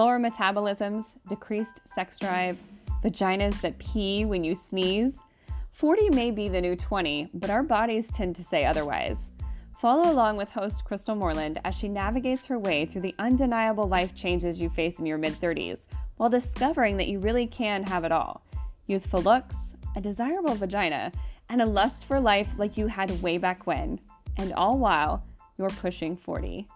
slower metabolisms, decreased sex drive, vaginas that pee when you sneeze. 40 may be the new 20, but our bodies tend to say otherwise. Follow along with host Crystal Moreland as she navigates her way through the undeniable life changes you face in your mid 30s while discovering that you really can have it all youthful looks, a desirable vagina, and a lust for life like you had way back when, and all while you're pushing 40.